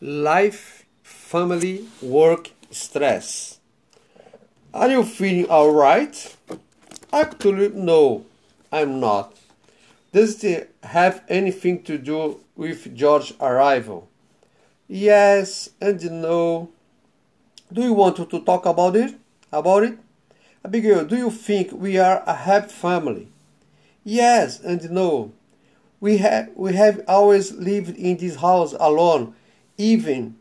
life, family, work, stress. Are you feeling alright? Actually, no, I'm not. Does it have anything to do with George's arrival? Yes and no. Do you want to talk about it? About it? Abigail, do you think we are a happy family? Yes and no. We have we have always lived in this house alone, even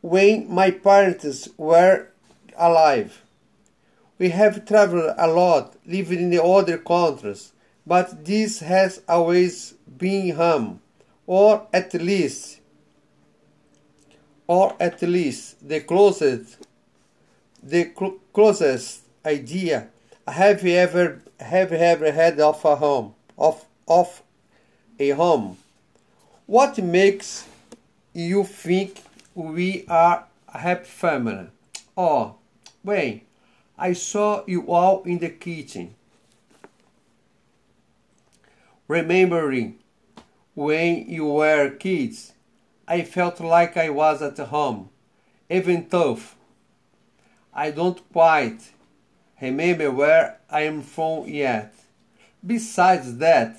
when my parents were alive. We have traveled a lot, living in the other countries, but this has always been home, or at least, or at least the closest, the cl- closest idea I have ever have ever had of a home, of of a home. What makes you think we are a happy family? Oh, when I saw you all in the kitchen. Remembering when you were kids, I felt like I was at home, even tough. I don't quite remember where I am from yet. Besides that,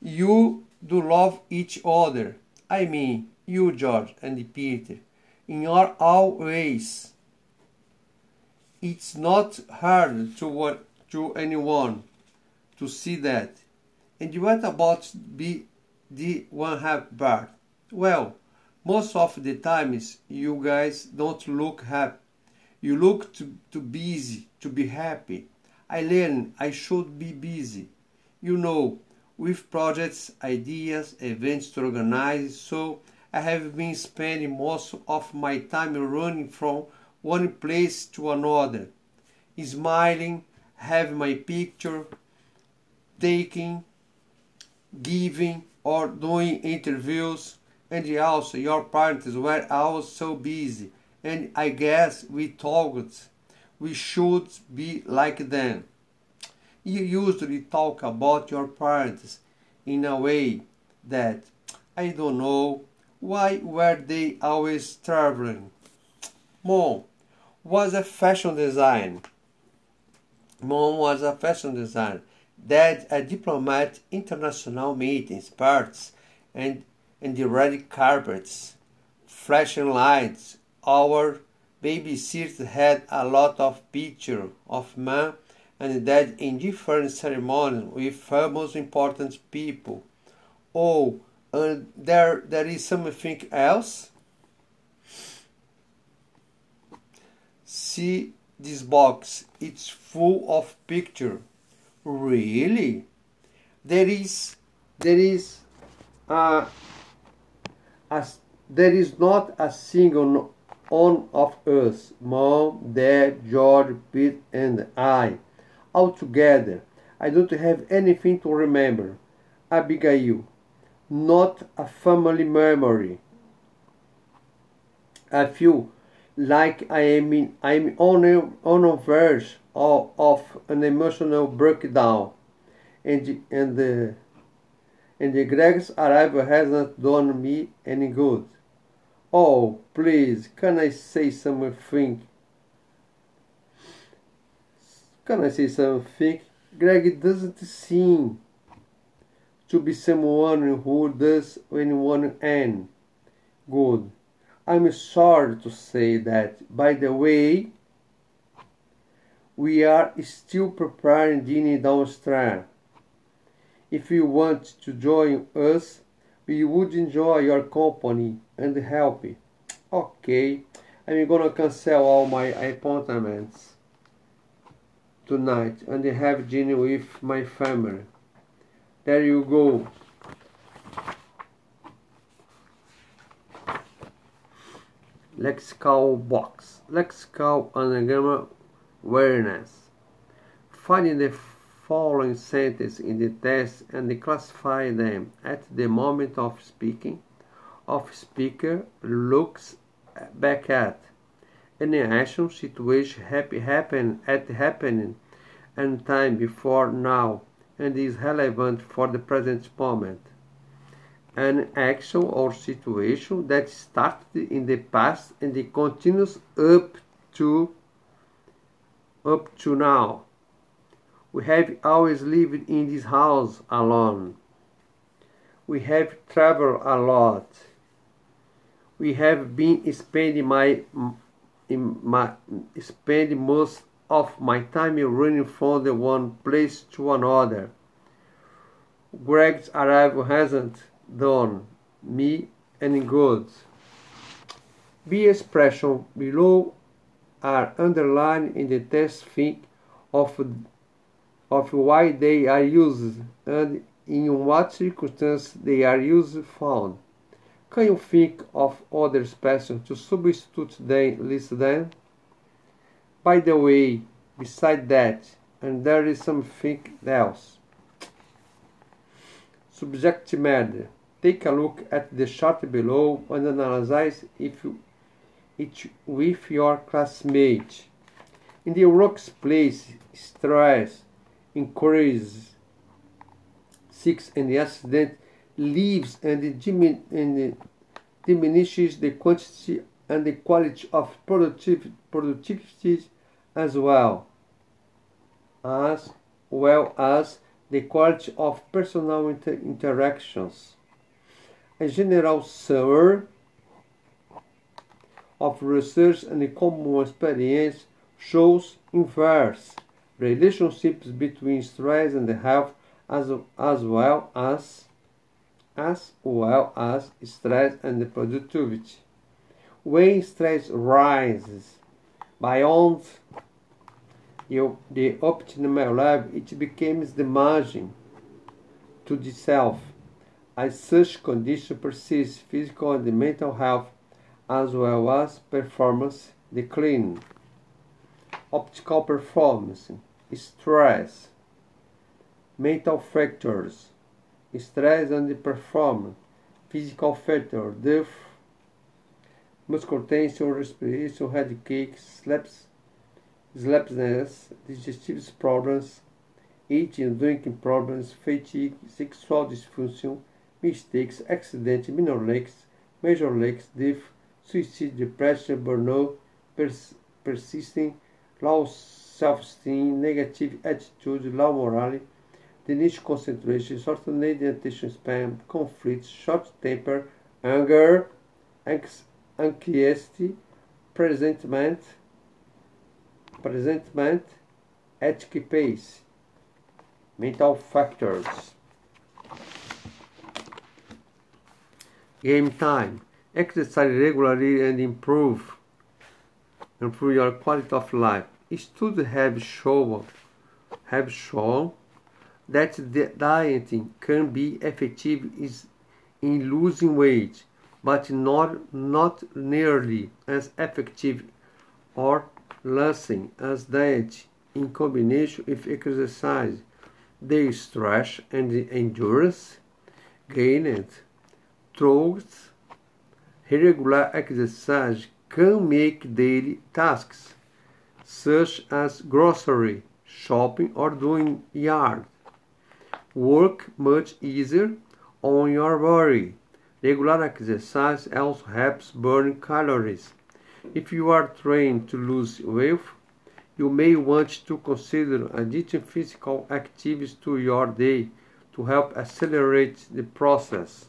you do love each other. I mean, you, George and Peter, in your all ways. It's not hard to what to anyone to see that. And what about be the one half part? Well, most of the times you guys don't look happy. You look too, too busy to be happy. I learn I should be busy. You know, with projects, ideas, events to organize, so I have been spending most of my time running from one place to another, smiling, having my picture taking, giving, or doing interviews, and also your parents were always so busy, and I guess we thought we should be like them. You usually talk about your parents in a way that I don't know why were they always traveling. Mom was a fashion designer. Mom was a fashion designer. Dad a diplomat, international meetings, parties, and and the red carpets, flashing lights. Our babysitter had a lot of pictures of mom and dad in different ceremonies with famous important people. Oh, and there there is something else? See this box. It's full of picture. Really? There is there is uh, a, a there is not a single one of us, mom, dad, George, Pete, and I, all together. I don't have anything to remember. Abigail, not a family memory. I feel like I am in, I'm on a, on a verge of, of an emotional breakdown, and and the and the Greg's arrival hasn't done me any good. Oh, please, can I say something? Can I say something? Greg doesn't seem to be someone who does anyone any good. I'm sorry to say that. By the way, we are still preparing dinner downstairs. If you want to join us, we would enjoy your company and help. Okay, I'm gonna cancel all my appointments tonight and have dinner with my family. There you go. lexical box, lexical anagram awareness. Find the following sentences in the text and classify them at the moment of speaking. Of speaker looks back at any action, situation happy happen at happening and time before now and is relevant for the present moment. an action or situation that started in the past and it continues up to up to now. We have always lived in this house alone. We have traveled a lot. We have been spending my in my spend most of my time running from the one place to another. Greg's arrival hasn't done me any good. B expression below are underlined in the test think of, of why they are used and in what circumstances they are used found. Can you think of other expressions to substitute them, list them? By the way, beside that, and there is something else. Subject matter. Take a look at the chart below and analyze if it with your classmates. In the workplace, stress increases. Six, and the accident leaves and, dimin and diminishes the quantity and the quality of productiv productivity as well as well as the quality of personal inter interactions. A general summary of research and the common experience shows inverse relationships between stress and health as, as well as as well as stress and productivity. When stress rises beyond the optimal level, it becomes the margin to the self. As such condition persists, physical and mental health as well as performance decline. Optical performance, stress, mental factors, stress and performance, physical factors, death, muscle tension, respiration, headache, sleeps, sleeplessness, digestive problems, eating and drinking problems, fatigue, sexual dysfunction, mistakes, accidents, minor leaks, major leaks, death, suicide, depression, burnout, pers persisting, low self-esteem, negative attitude, low morale, niche concentration, shortened attention span, conflict, short temper, anger, anxiety, presentment, presentment, pace, mental factors. Game time. Exercise regularly and improve improve your quality of life. Studies have shown have shown that the dieting can be effective is in losing weight, but not not nearly as effective or lasting as diet in combination with exercise. The stress and the endurance gained through Regular exercise can make daily tasks, such as grocery shopping or doing yard, work much easier on your body. Regular exercise also helps burn calories. If you are trying to lose weight, you may want to consider adding physical activities to your day to help accelerate the process.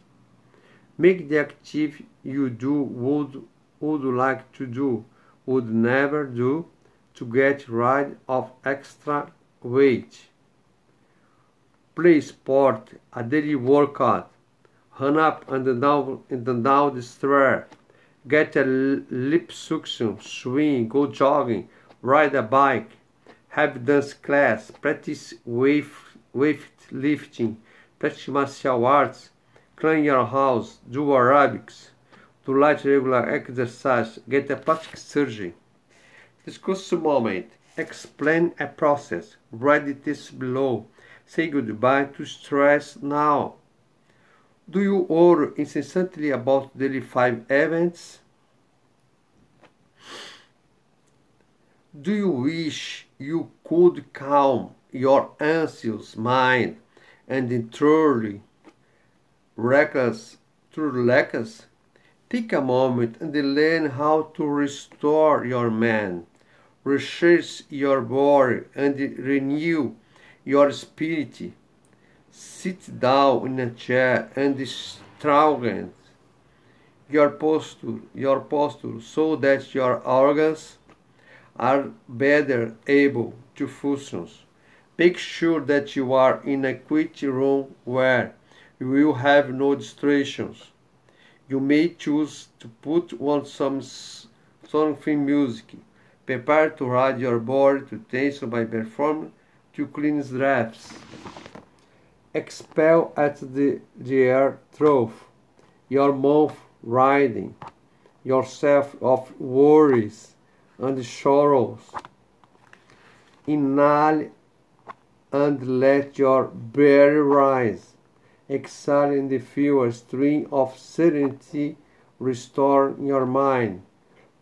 Make the activity you do would would like to do, would never do to get rid of extra weight. Play sport, a daily workout, run up and down and down the stair, get a liposuction, swing, go jogging, ride a bike, have dance class, practice weight, weightlifting, practice martial arts, clean your house, do aerobics, do light regular exercise, get a plastic surgery. Discuss a moment, explain a process, write this below, say goodbye to stress now. Do you worry incessantly about daily five events? Do you wish you could calm your anxious mind and entirely reckless, too reckless, take a moment and learn how to restore your mind, refresh your body, and renew your spirit. Sit down in a chair and strengthen your posture, your posture, so that your organs are better able to function. Make sure that you are in a quiet room where you will have no distractions. You may choose to put on some something music. Prepare to ride your body to tension by performing two clean drafts. Expel at the, the air through your mouth riding yourself of worries and sorrows. Inhale and let your belly rise. Exhale and feel a stream of serenity restore your mind.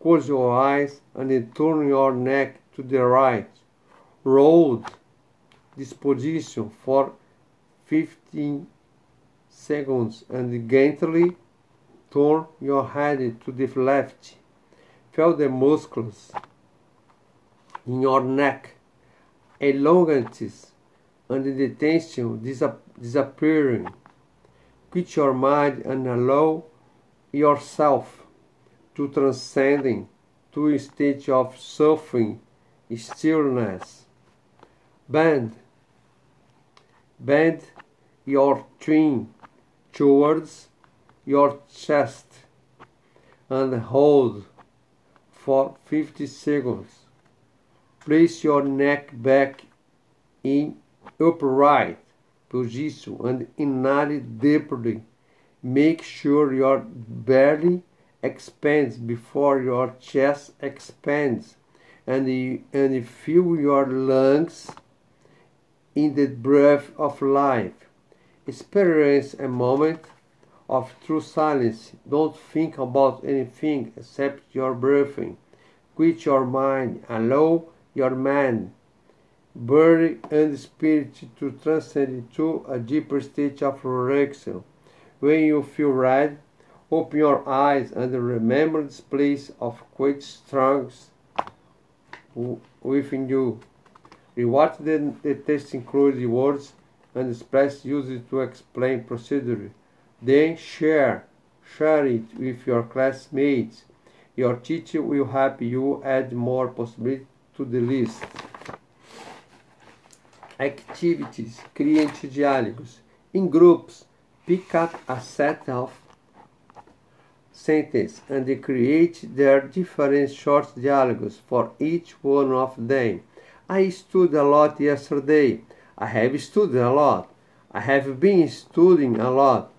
Close your eyes and turn your neck to the right. Hold this position for 15 seconds and gently turn your head to the left. Feel the muscles in your neck elongate and the tension disappearing. Quit your mind and allow yourself to transcend to a state of suffering, stillness. Bend, bend your chin towards your chest and hold for 50 seconds. Place your neck back in upright position and inhale deeply. Make sure your belly expands before your chest expands and, you, and fill your lungs in the breath of life. Experience a moment of true silence. Don't think about anything except your breathing. Quit your mind. Allow your mind body and spirit to transcend to a deeper state of relaxation. When you feel ready, open your eyes and remember this place of quiet strength within you. Rewatch the, the text includes words and express used to explain procedure. Then share, share it with your classmates. Your teacher will help you add more possibilities to the list. Activities, cliente diálogos. In groups, pick up a set of sentences and create their different short dialogues for each one of them. I studied a lot yesterday. I have studied a lot. I have been studying a lot.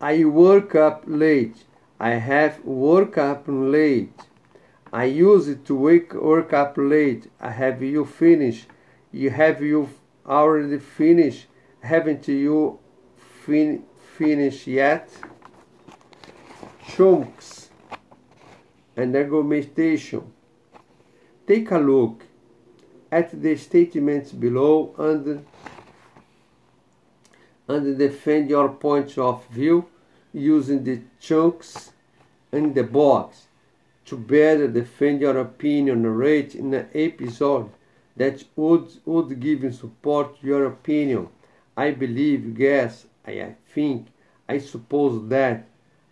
I work up late. I have woke up late. I used to wake work up late. I have you finished. You have you already finished. Haven't you fin finished yet? Chunks and argumentation. Take a look at the statements below and and defend your point of view using the chunks in the box. To better defend your opinion rate in an episode that would, would give support your opinion. I believe, guess, I think, I suppose that,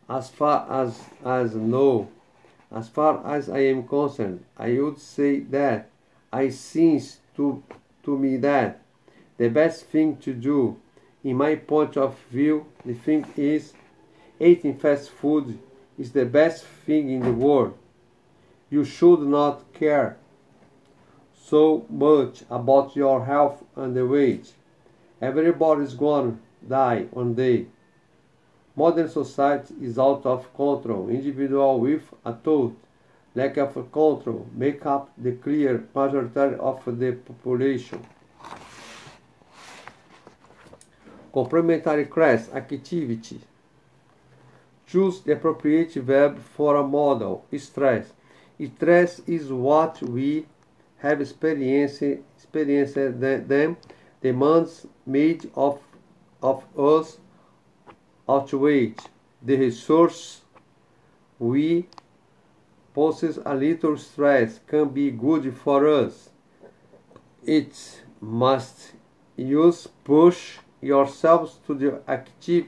as far as, as no, as far as I am concerned, I would say that, I seems to, to me that, the best thing to do, in my point of view, the thing is, eating fast food is the best thing in the world you should not care so much about your health and the weight. Everybody's gonna die one day. Modern society is out of control. Individual with a thought, lack of control, make up the clear majority of the population. Complementary class activity. Choose the appropriate verb for a model. Stress. Stress is what we have experienced, experienced them, demands made of, of us outweigh the resource we possess a little stress can be good for us. It must use push yourselves to the active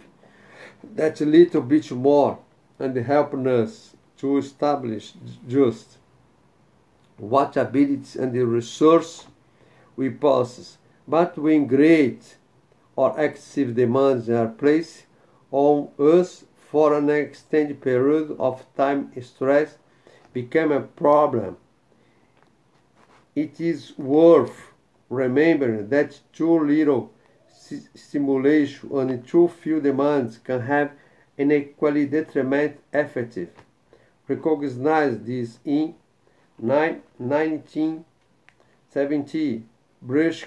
that little bit more and help us to establish just what abilities and the resource we possess. But when great or excessive demands are placed on us for an extended period of time, stress become a problem. It is worth remembering that too little stimulation and too few demands can have an equally detrimental effect. Recognize this in 1970 British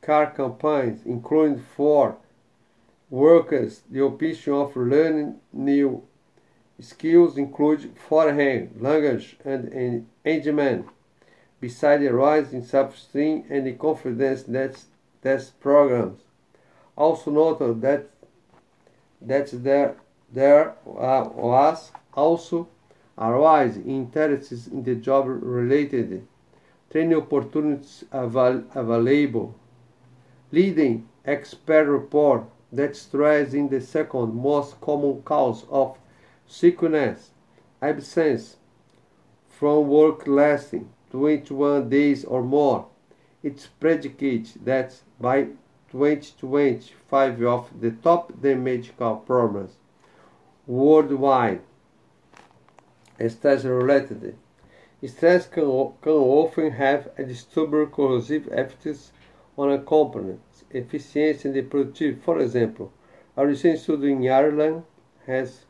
car campaigns, including for workers the option of learning new skills include foreign language and engagement, beside the rise in self-esteem and the confidence that test programs. Also noted that that there there uh, was also a rise in interest in the job related training opportunities avail available. Leading expert report that stress in the second most common cause of sickness, absence from work lasting 21 days or more. It predicates that by 2020, five of the top medical problems worldwide stress related. Stress can, can often have a disturbing corrosive effects on a company's efficiency and productivity. For example, a recent study in Ireland has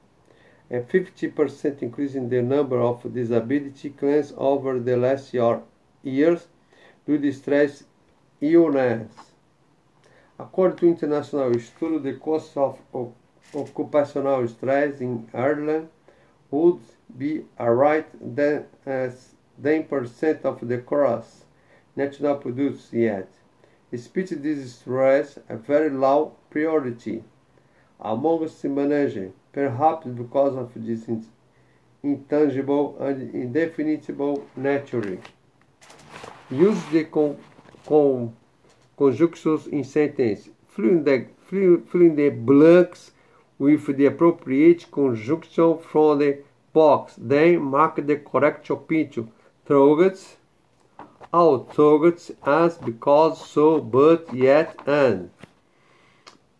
a 50% increase in the number of disability claims over the last year, years due to stress illness. According to international study, the cost of occupational stress in Ireland would be a right than as 10% of the gross national produce yet. Speech this stress a very low priority amongst managers perhaps because of this intangible and indefinable nature. Use the con, con, conjunctions in sentence, filling the, the blanks with the appropriate conjunction from the box, then mark the correct opinion. Targets, all targets as because so but yet and.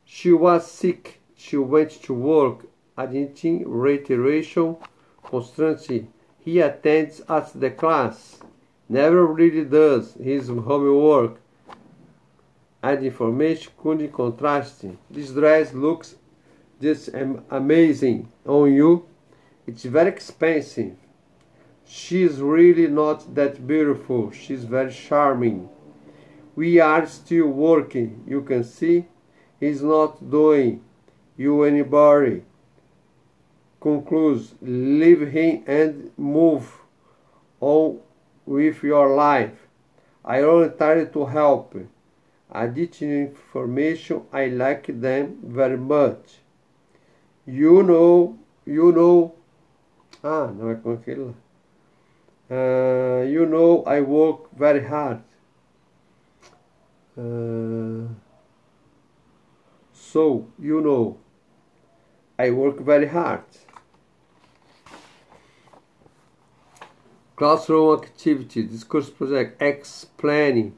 She was sick. She went to work admitting reiteration, constancy. He attends at the class, never really does his homework. Add information could contrast. This dress looks just amazing on you. It's very expensive. She's really not that beautiful. She's very charming. We are still working. You can see he's not doing you anybody concludes, leave him and move on with your life. I only try to help. Additional information, I like them very much. You know, you know. Ah, não é com aquele. Uh, you know, I work very hard. Uh, so, you know, I work very hard. Classroom activity, discourse project, explaining.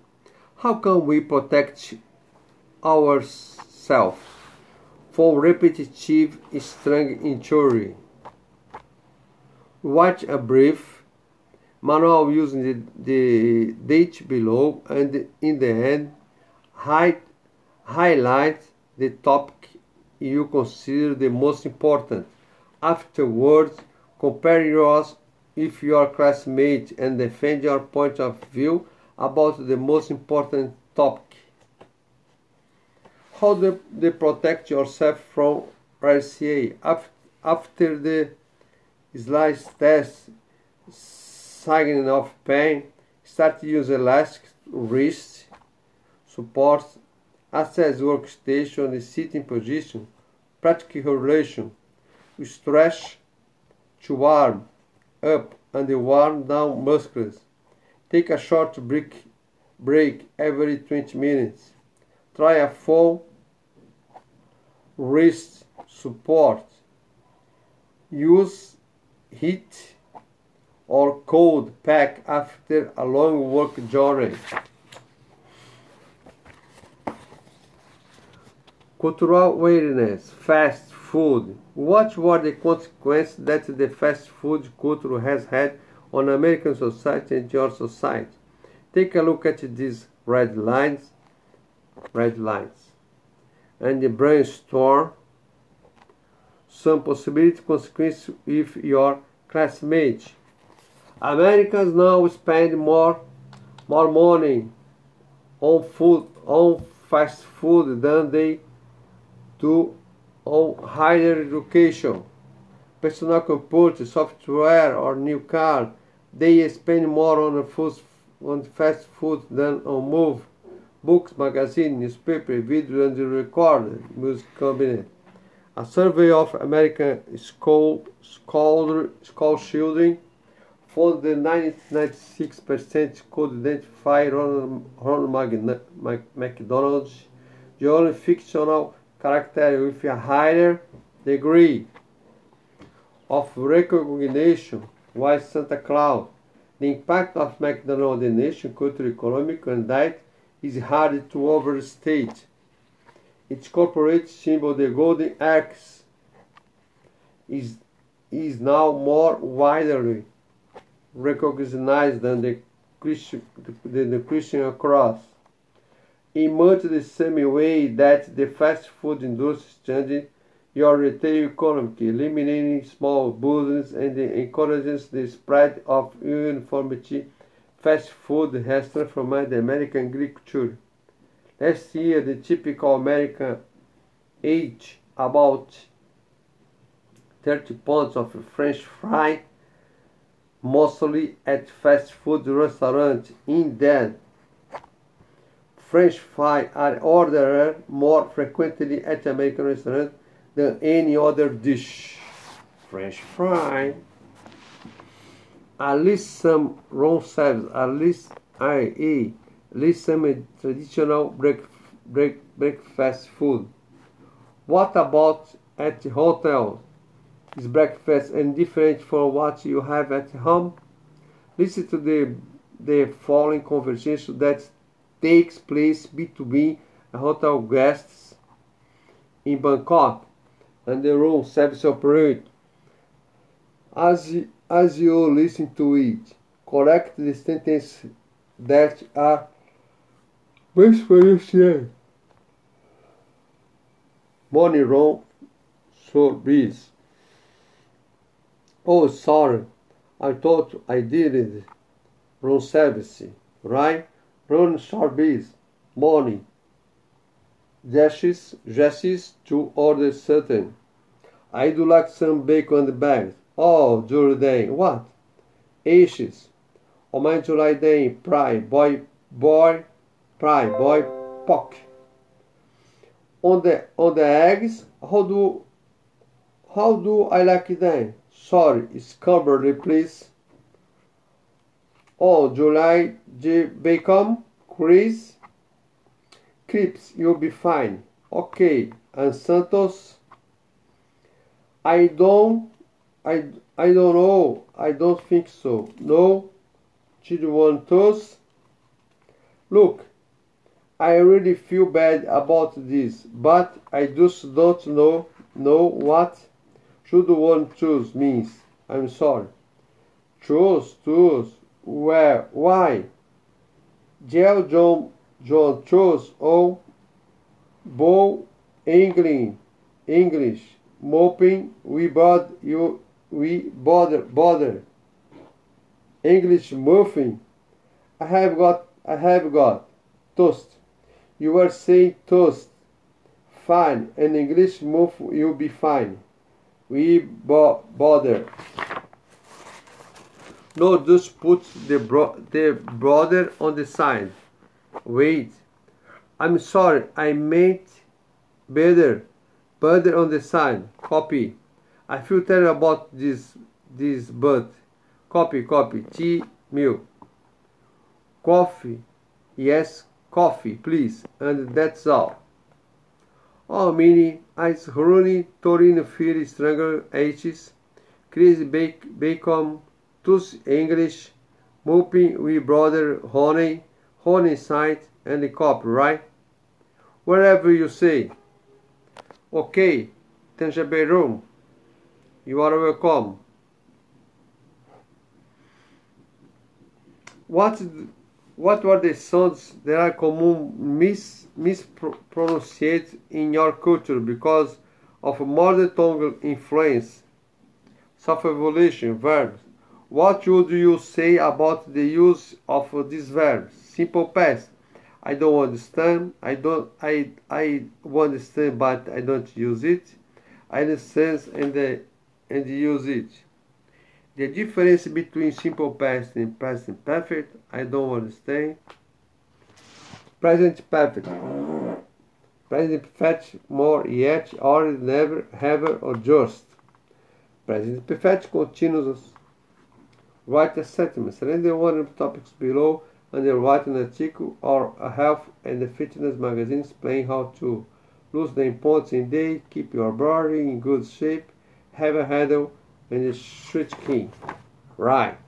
How can we protect ourselves from repetitive strong injury? Watch a brief manual using the, the date below and in the end high, highlight the topic you consider the most important. Afterwards, compare yours with your classmate and defend your point of view about the most important topic. How do you protect yourself from RCA? After the slice test, signing of pain, start to use elastic wrist support, access workstation, the sitting position, practical relation. Stretch to warm up and warm down muscles. Take a short break, break every 20 minutes. Try a full wrist support. Use heat or cold pack after a long work journey. Cultural awareness, fast food. What were the consequences that the fast food culture has had on American society and your society? Take a look at these red lines, red lines, and brainstorm some possibility consequences with your classmates. Americans now spend more more money on food on fast food than they to on higher education, personal computer, software, or new car. They spend more on food, on fast food than on move, books, magazine, newspaper, video, and recorder, music cabinet. A survey of American school, school, school children found that 96% could identify Ronald, Ronald McDonald's, the only fictional character with a higher degree of recognition was Santa Claus. The impact of McDonald's on the nation, culture, economic, and diet is hard to overstate. Its corporate symbol, the golden arches, is, is now more widely recognized than the Christian, the, the Christian cross in much the same way that the fast food industry changed your retail economy, eliminating small businesses and encouraging the spread of uniformity. Fast food has transformed the American agriculture. Last year, the typical American ate about 30 pounds of French fry, mostly at fast food restaurants. In that, French fries are ordered more frequently at American restaurants than any other dish. French fry. At least some room service, at least I.e. at least some traditional break, break, breakfast food. What about at the hotel? Is breakfast any different from what you have at home? Listen to the, the following conversation that takes place between hotel guests in Bangkok and the room service operator. As, as you listen to it, correct the sentences that are share. Money room service. Oh, sorry. I thought I did it. Room service, right? Run service, Money. Jesses, Jesses to order certain. I do like some bacon and bags. Oh, Jordan, what? Ashes. On oh, my July day, pry, boy, boy, pry, boy, pock. On the on the eggs, how do how do I like them? Sorry, it's covered, please. Oh, July J. Bacon, Chris, Crips, you'll be fine. Okay, and Santos, I don't, I, I don't know, I don't think so. No, one Chidwantos, look, I really feel bad about this, but I just don't know, know what should one choose means. I'm sorry. Choose, choose. Where? Why? Gel John John chose ou Bow England English. Mopping we bother you we bother bother English muffin. I have got I have got. Toast. You are saying toast. Fine. And English muff you'll be fine. We bo bother no, just put the, bro the brother on the side. Wait. I'm sorry, I meant better. Bud on the side. Copy. I feel terrible about this this but copy copy tea milk coffee yes coffee please and that's all oh mini ice running torino fear strangle h's chris bacon tus english mooping we brother honey honey sight and the cop right wherever you say okay tangible room you are welcome what what were the sounds that are common mis mispronounced in your culture because of modern tongue influence? Self-evolution verbs. What would you say about the use of this verb? Simple past. I don't understand. I don't. I I understand, but I don't use it. I understand and uh, and use it. The difference between simple past and present perfect, I don't understand. Present perfect. Present perfect, more yet, or never, ever, or just. Present perfect continuous. Write a sentence. Render one of the topics below and write an article or a health and fitness magazine explain how to lose the points in day, keep your body in good shape, have a handle, and the switch key. Right.